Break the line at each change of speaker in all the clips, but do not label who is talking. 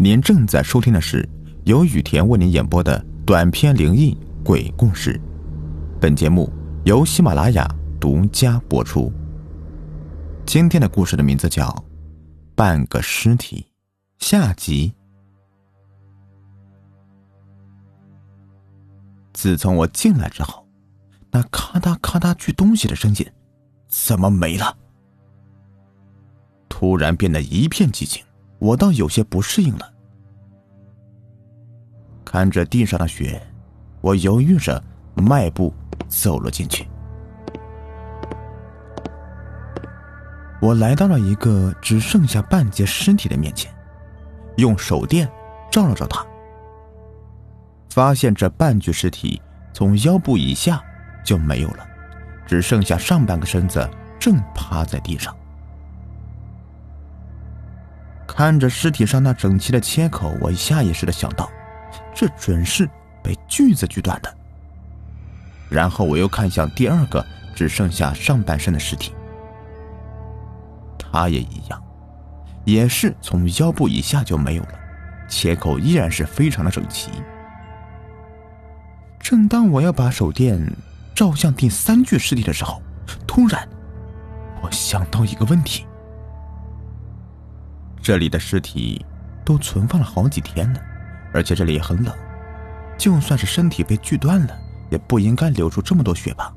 您正在收听的是由雨田为您演播的短篇灵异鬼故事，本节目由喜马拉雅独家播出。今天的故事的名字叫《半个尸体》，下集。自从我进来之后，那咔嗒咔嗒锯东西的声音怎么没了？突然变得一片寂静。我倒有些不适应了，看着地上的雪，我犹豫着迈步走了进去。我来到了一个只剩下半截尸体的面前，用手电照了照他，发现这半具尸体从腰部以下就没有了，只剩下上半个身子正趴在地上。看着尸体上那整齐的切口，我下意识的想到，这准是被锯子锯断的。然后我又看向第二个只剩下上半身的尸体，他也一样，也是从腰部以下就没有了，切口依然是非常的整齐。正当我要把手电照向第三具尸体的时候，突然，我想到一个问题。这里的尸体都存放了好几天了，而且这里也很冷，就算是身体被锯断了，也不应该流出这么多血吧？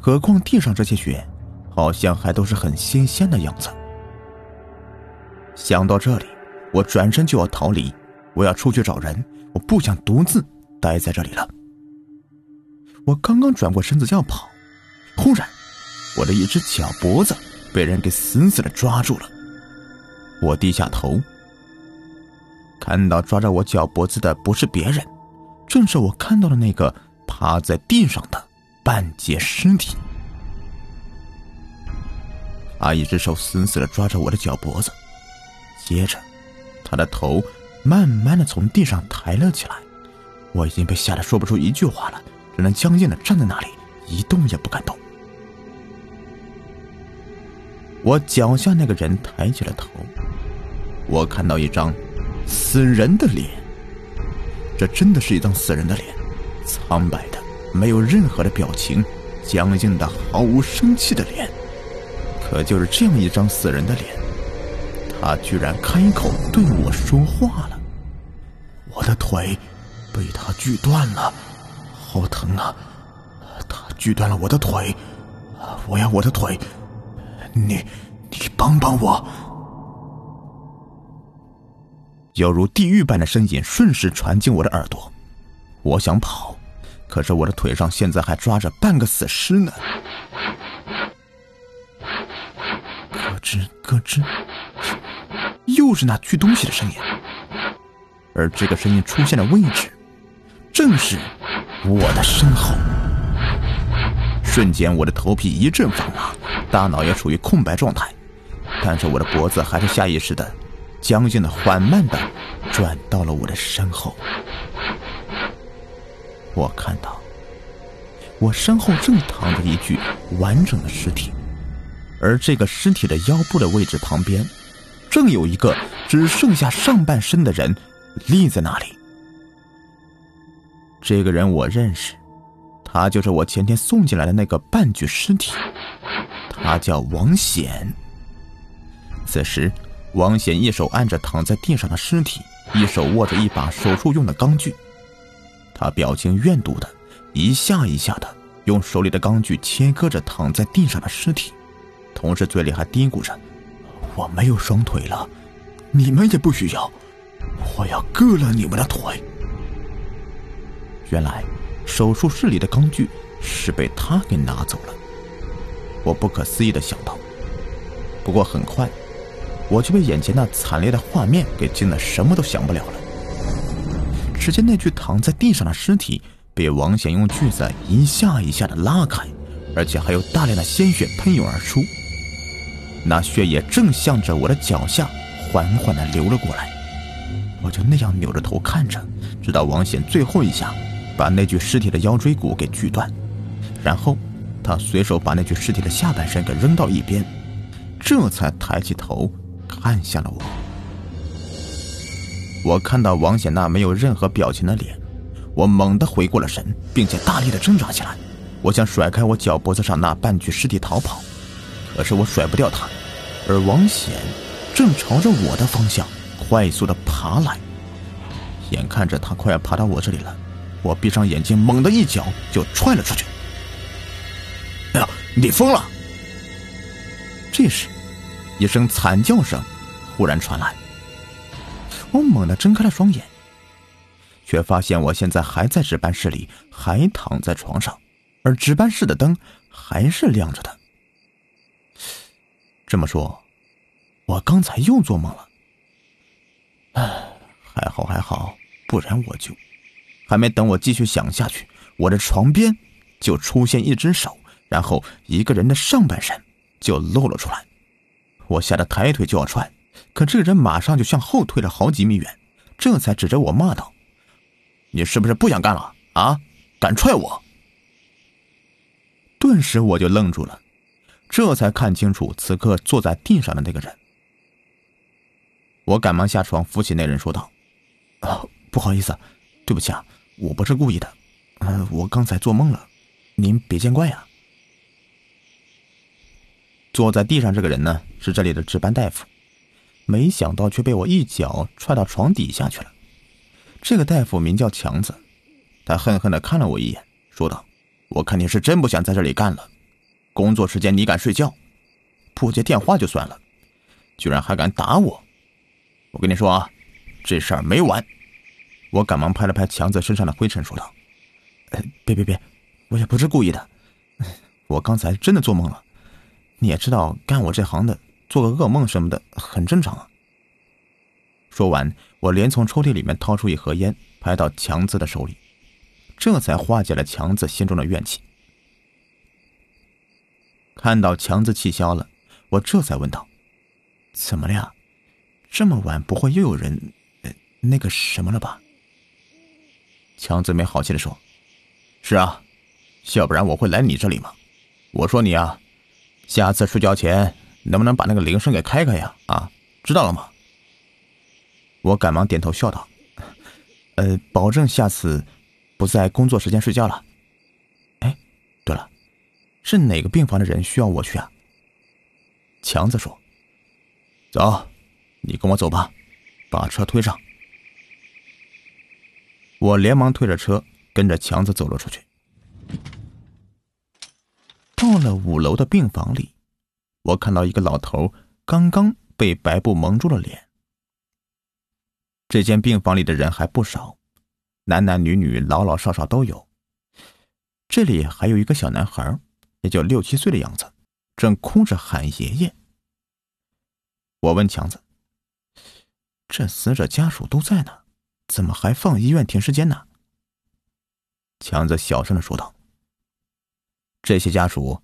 何况地上这些血，好像还都是很新鲜的样子。想到这里，我转身就要逃离，我要出去找人，我不想独自待在这里了。我刚刚转过身子就要跑，忽然，我的一只脚脖子被人给死死的抓住了。我低下头，看到抓着我脚脖子的不是别人，正是我看到的那个趴在地上的半截尸体。他一只手死死的抓着我的脚脖子，接着，他的头慢慢的从地上抬了起来。我已经被吓得说不出一句话了，只能僵硬的站在那里，一动也不敢动。我脚下那个人抬起了头。我看到一张死人的脸，这真的是一张死人的脸，苍白的，没有任何的表情，僵硬的，毫无生气的脸。可就是这样一张死人的脸，他居然开口对我说话了。我的腿被他锯断了，好疼啊！他锯断了我的腿，我要我的腿，你，你帮帮我！犹如地狱般的声音瞬时传进我的耳朵，我想跑，可是我的腿上现在还抓着半个死尸呢。咯吱咯吱，又是那锯东西的声音，而这个声音出现的位置，正是我的身后。瞬间，我的头皮一阵发麻，大脑也处于空白状态，但是我的脖子还是下意识的。僵硬的、缓慢的转到了我的身后。我看到，我身后正躺着一具完整的尸体，而这个尸体的腰部的位置旁边，正有一个只剩下上半身的人立在那里。这个人我认识，他就是我前天送进来的那个半具尸体，他叫王显。此时。王显一手按着躺在地上的尸体，一手握着一把手术用的钢锯。他表情怨毒的，一下一下的用手里的钢锯切割着躺在地上的尸体，同时嘴里还嘀咕着：“我没有双腿了，你们也不需要，我要割了你们的腿。”原来，手术室里的钢锯是被他给拿走了。我不可思议的想到，不过很快。我就被眼前那惨烈的画面给惊得什么都想不了了。只见那具躺在地上的尸体被王显用锯子一下一下的拉开，而且还有大量的鲜血喷涌而出。那血液正向着我的脚下缓缓的流了过来。我就那样扭着头看着，直到王显最后一下把那具尸体的腰椎骨给锯断，然后他随手把那具尸体的下半身给扔到一边，这才抬起头。看向了我，我看到王显那没有任何表情的脸，我猛地回过了神，并且大力的挣扎起来。我想甩开我脚脖子上那半具尸体逃跑，可是我甩不掉他，而王显正朝着我的方向快速的爬来。眼看着他快要爬到我这里了，我闭上眼睛，猛地一脚就踹了出去。哎呀，你疯了！这时，一声惨叫声忽然传来。我猛地睁开了双眼，却发现我现在还在值班室里，还躺在床上，而值班室的灯还是亮着的。这么说，我刚才又做梦了。唉。还好还好，不然我就……还没等我继续想下去，我的床边就出现一只手，然后一个人的上半身就露了出来。我吓得抬腿就要踹，可这个人马上就向后退了好几米远，这才指着我骂道：“你是不是不想干了啊？敢踹我！”顿时我就愣住了，这才看清楚此刻坐在地上的那个人。我赶忙下床扶起那人，说道。啊不好意思，对不起啊，我不是故意的，嗯，我刚才做梦了，您别见怪呀。坐在地上这个人呢，是这里的值班大夫，没想到却被我一脚踹到床底下去了。这个大夫名叫强子，他恨恨的看了我一眼，说道：“我看你是真不想在这里干了，工作时间你敢睡觉，不接电话就算了，居然还敢打我！我跟你说啊。”这事儿没完！我赶忙拍了拍强子身上的灰尘，说道：“别别别，我也不是故意的，我刚才真的做梦了。你也知道，干我这行的，做个噩梦什么的很正常啊。”说完，我连从抽屉里面掏出一盒烟，拍到强子的手里，这才化解了强子心中的怨气。看到强子气消了，我这才问道：“怎么了呀？这么晚，不会又有人？”那个什么了吧？强子没好气的说：“是啊，要不然我会来你这里吗？我说你啊，下次睡觉前能不能把那个铃声给开开呀？啊，知道了吗？”我赶忙点头笑道：“呃，保证下次不在工作时间睡觉了。”哎，对了，是哪个病房的人需要我去啊？强子说：“走，你跟我走吧，把车推上。”我连忙推着车，跟着强子走了出去。到了五楼的病房里，我看到一个老头刚刚被白布蒙住了脸。这间病房里的人还不少，男男女女、老老少少都有。这里还有一个小男孩，也就六七岁的样子，正哭着喊爷爷。我问强子：“这死者家属都在呢？”怎么还放医院停尸间呢？强子小声的说道：“这些家属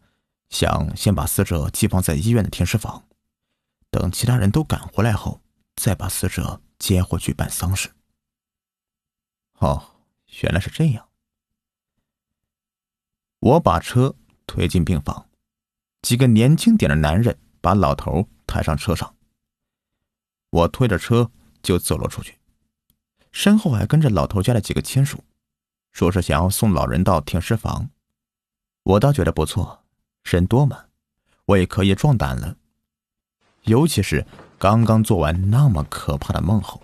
想先把死者寄放在医院的停尸房，等其他人都赶回来后，再把死者接回去办丧事。”哦，原来是这样。我把车推进病房，几个年轻点的男人把老头抬上车上，我推着车就走了出去。身后还跟着老头家的几个亲属，说是想要送老人到停尸房。我倒觉得不错，人多嘛，我也可以壮胆了。尤其是刚刚做完那么可怕的梦后，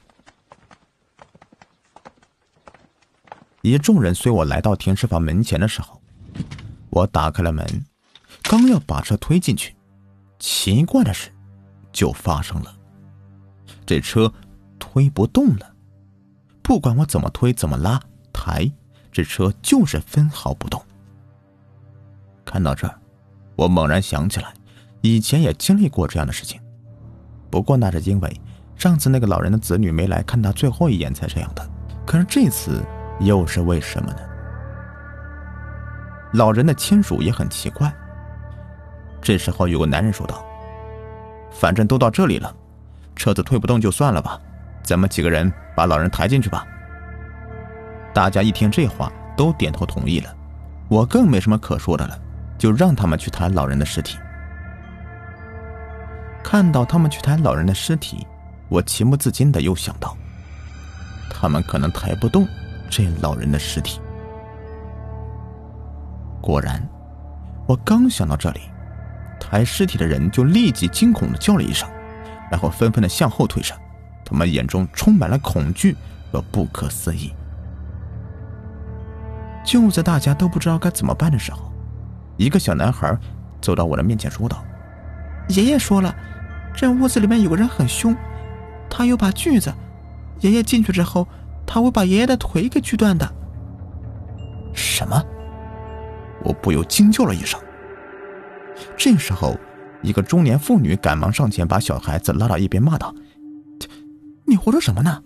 一众人随我来到停尸房门前的时候，我打开了门，刚要把车推进去，奇怪的事就发生了，这车推不动了。不管我怎么推、怎么拉、抬，这车就是分毫不动。看到这儿，我猛然想起来，以前也经历过这样的事情，不过那是因为上次那个老人的子女没来看他最后一眼才这样的。可是这次又是为什么呢？老人的亲属也很奇怪。这时候，有个男人说道：“反正都到这里了，车子推不动就算了吧。”咱们几个人把老人抬进去吧。大家一听这话，都点头同意了。我更没什么可说的了，就让他们去抬老人的尸体。看到他们去抬老人的尸体，我情不自禁的又想到，他们可能抬不动这老人的尸体。果然，我刚想到这里，抬尸体的人就立即惊恐的叫了一声，然后纷纷的向后退着，他们眼中充满了恐惧和不可思议。就在大家都不知道该怎么办的时候，一个小男孩走到我的面前说道：“
爷爷说了，这屋子里面有个人很凶，他有把锯子，爷爷进去之后，他会把爷爷的腿给锯断的。”
什么？我不由惊叫了一声。这时候，一个中年妇女赶忙上前，把小孩子拉到一边，骂道：“
你胡说什么呢？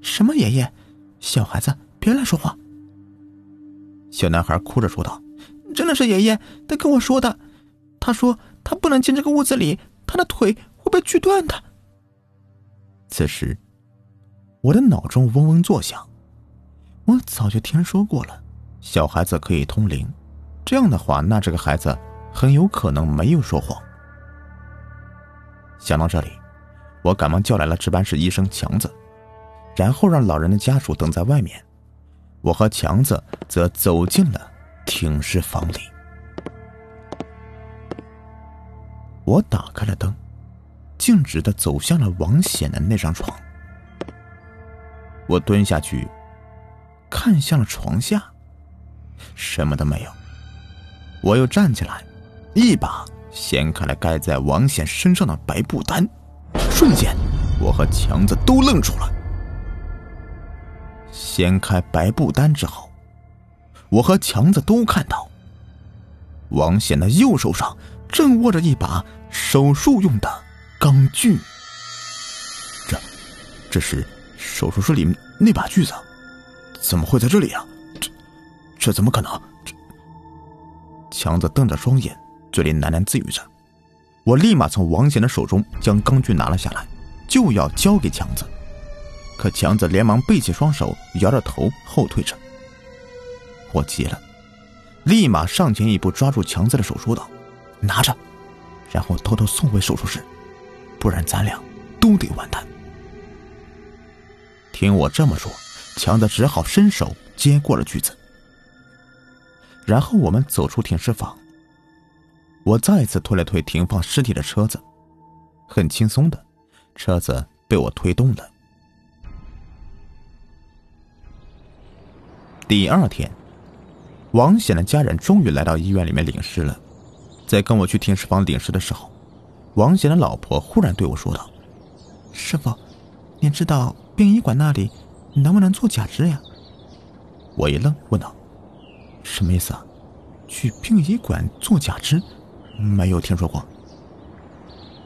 什么爷爷？小孩子别乱说话！”
小男孩哭着说道：“
真的是爷爷，他跟我说的。他说他不能进这个屋子里，他的腿会被锯断的。”
此时，我的脑中嗡嗡作响。我早就听说过了，小孩子可以通灵。这样的话，那这个孩子很有可能没有说谎。想到这里，我赶忙叫来了值班室医生强子，然后让老人的家属等在外面。我和强子则走进了停尸房里。我打开了灯，径直的走向了王显的那张床。我蹲下去，看向了床下，什么都没有。我又站起来，一把掀开了盖在王显身上的白布单，瞬间，我和强子都愣住了。掀开白布单之后，我和强子都看到，王显的右手上正握着一把手术用的钢锯。这，这是手术室里面那把锯子，怎么会在这里啊？这，这怎么可能？强子瞪着双眼，嘴里喃喃自语着。我立马从王显的手中将钢锯拿了下来，就要交给强子。可强子连忙背起双手，摇着头后退着。我急了，立马上前一步抓住强子的手，说道：“拿着，然后偷偷送回手术室，不然咱俩都得完蛋。”听我这么说，强子只好伸手接过了锯子。然后我们走出停尸房，我再次推了推停放尸体的车子，很轻松的，车子被我推动了。第二天，王显的家人终于来到医院里面领尸了。在跟我去停尸房领尸的时候，王显的老婆忽然对我说道：“
师傅，你知道殡仪馆那里能不能做假肢呀？”
我一愣，问道。什么意思啊？去殡仪馆做假肢？没有听说过。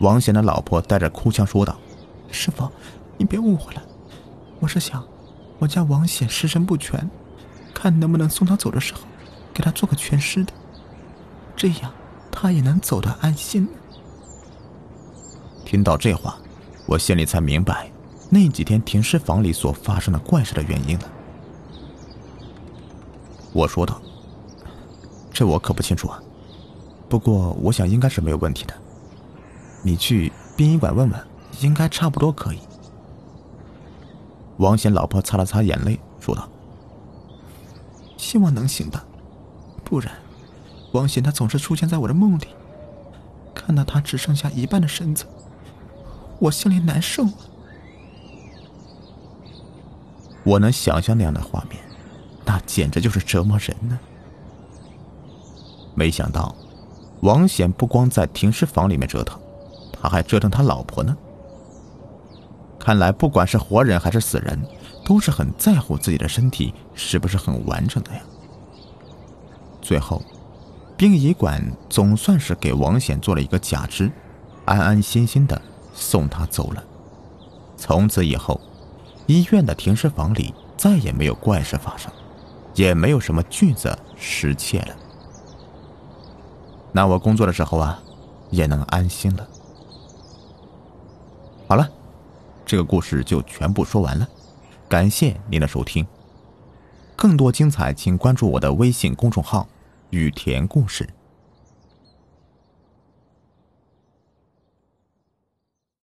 王显的老婆带着哭腔说道：“
师傅，你别误会了，我是想，我家王显尸身不全，看能不能送他走的时候，给他做个全尸的，这样他也能走得安心。”
听到这话，我心里才明白那几天停尸房里所发生的怪事的原因了。我说道。这我可不清楚啊，不过我想应该是没有问题的。你去殡仪馆问问，应该差不多可以。王贤老婆擦了擦眼泪，说道：“
希望能行吧，不然，王显他总是出现在我的梦里，看到他只剩下一半的身子，我心里难受。”
我能想象那样的画面，那简直就是折磨人呢。没想到，王显不光在停尸房里面折腾，他还折腾他老婆呢。看来，不管是活人还是死人，都是很在乎自己的身体是不是很完整的呀。最后，殡仪馆总算是给王显做了一个假肢，安安心心的送他走了。从此以后，医院的停尸房里再也没有怪事发生，也没有什么锯子失窃了。那我工作的时候啊，也能安心了。好了，这个故事就全部说完了，感谢您的收听。更多精彩，请关注我的微信公众号“雨田故事”。